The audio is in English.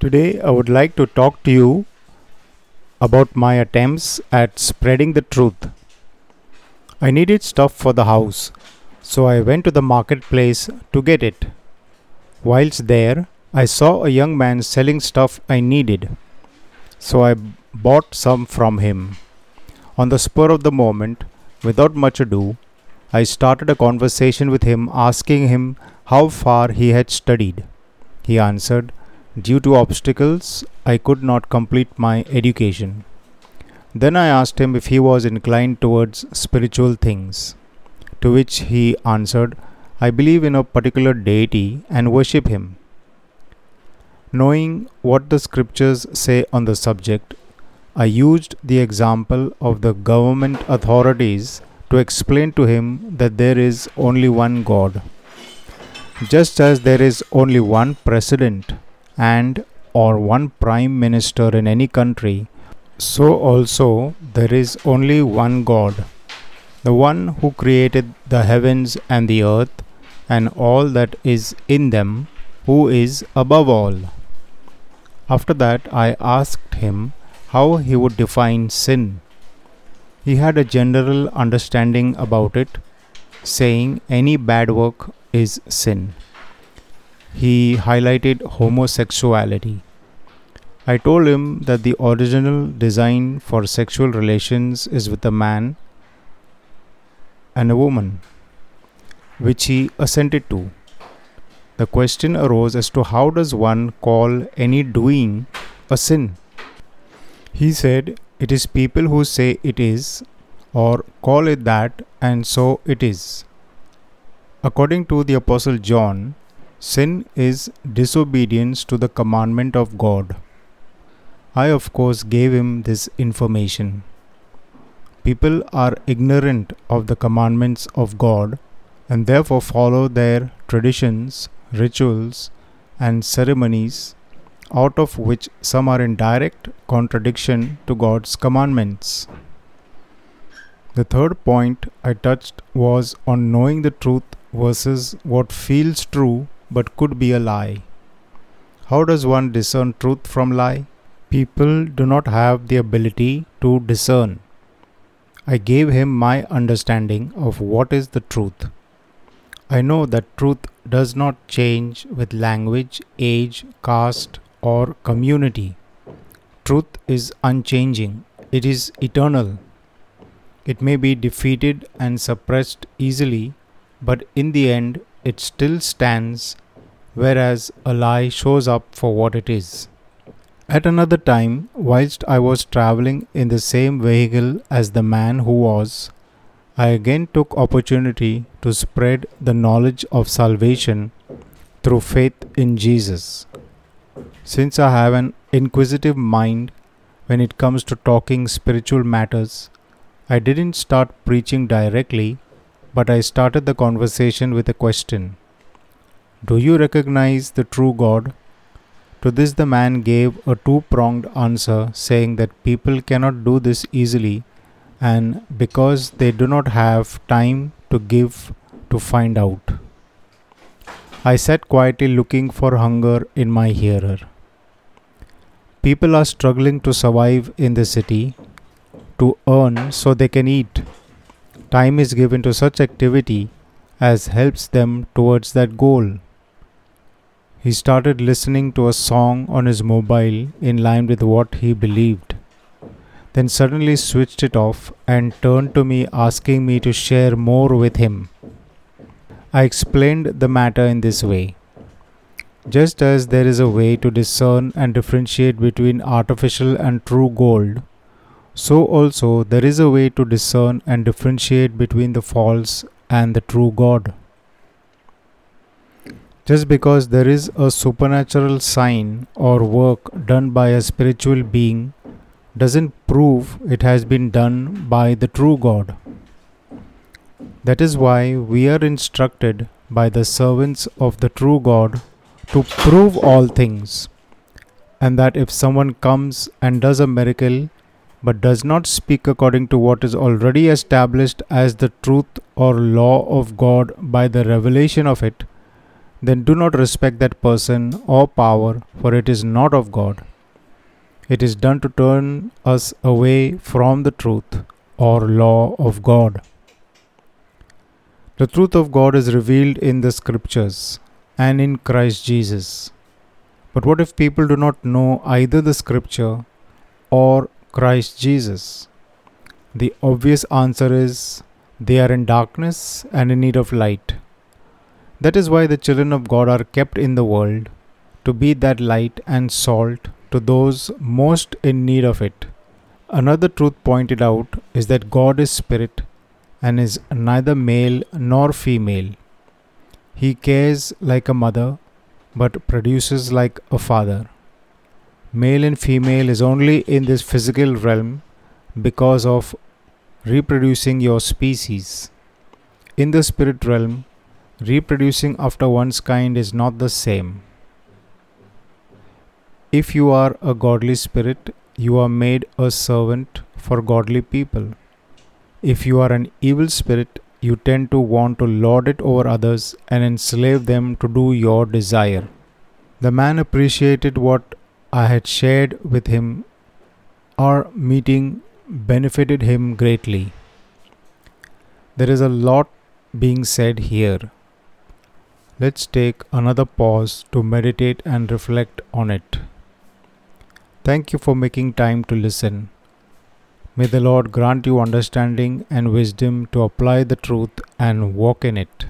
Today, I would like to talk to you about my attempts at spreading the truth. I needed stuff for the house, so I went to the marketplace to get it. Whilst there, I saw a young man selling stuff I needed, so I bought some from him. On the spur of the moment, without much ado, I started a conversation with him asking him how far he had studied. He answered, Due to obstacles, I could not complete my education. Then I asked him if he was inclined towards spiritual things, to which he answered, I believe in a particular deity and worship him. Knowing what the scriptures say on the subject, I used the example of the government authorities to explain to him that there is only one God. Just as there is only one president and or one prime minister in any country, so also there is only one God, the one who created the heavens and the earth and all that is in them, who is above all. After that, I asked him how he would define sin. He had a general understanding about it, saying any bad work is sin he highlighted homosexuality. I told him that the original design for sexual relations is with a man and a woman, which he assented to. The question arose as to how does one call any doing a sin? He said it is people who say it is or call it that and so it is. According to the Apostle John, Sin is disobedience to the commandment of God. I, of course, gave him this information. People are ignorant of the commandments of God and therefore follow their traditions, rituals, and ceremonies, out of which some are in direct contradiction to God's commandments. The third point I touched was on knowing the truth versus what feels true but could be a lie. How does one discern truth from lie? People do not have the ability to discern. I gave him my understanding of what is the truth. I know that truth does not change with language, age, caste, or community. Truth is unchanging, it is eternal. It may be defeated and suppressed easily, but in the end, it still stands, whereas a lie shows up for what it is. At another time, whilst I was traveling in the same vehicle as the man who was, I again took opportunity to spread the knowledge of salvation through faith in Jesus. Since I have an inquisitive mind when it comes to talking spiritual matters, I didn't start preaching directly but I started the conversation with a question Do you recognize the true God? To this, the man gave a two pronged answer, saying that people cannot do this easily, and because they do not have time to give to find out. I sat quietly looking for hunger in my hearer. People are struggling to survive in the city, to earn so they can eat time is given to such activity as helps them towards that goal. He started listening to a song on his mobile in line with what he believed, then suddenly switched it off and turned to me asking me to share more with him. I explained the matter in this way. Just as there is a way to discern and differentiate between artificial and true gold, so also there is a way to discern and differentiate between the false and the true God. Just because there is a supernatural sign or work done by a spiritual being doesn't prove it has been done by the true God. That is why we are instructed by the servants of the true God to prove all things, and that if someone comes and does a miracle, but does not speak according to what is already established as the truth or law of God by the revelation of it, then do not respect that person or power, for it is not of God. It is done to turn us away from the truth or law of God. The truth of God is revealed in the scriptures and in Christ Jesus. But what if people do not know either the scripture or Christ Jesus? The obvious answer is they are in darkness and in need of light. That is why the children of God are kept in the world to be that light and salt to those most in need of it. Another truth pointed out is that God is spirit and is neither male nor female. He cares like a mother but produces like a father. Male and female is only in this physical realm because of reproducing your species. In the spirit realm, reproducing after one's kind is not the same. If you are a godly spirit, you are made a servant for godly people. If you are an evil spirit, you tend to want to lord it over others and enslave them to do your desire. The man appreciated what I had shared with him. Our meeting benefited him greatly. There is a lot being said here. Let's take another pause to meditate and reflect on it. Thank you for making time to listen. May the Lord grant you understanding and wisdom to apply the truth and walk in it.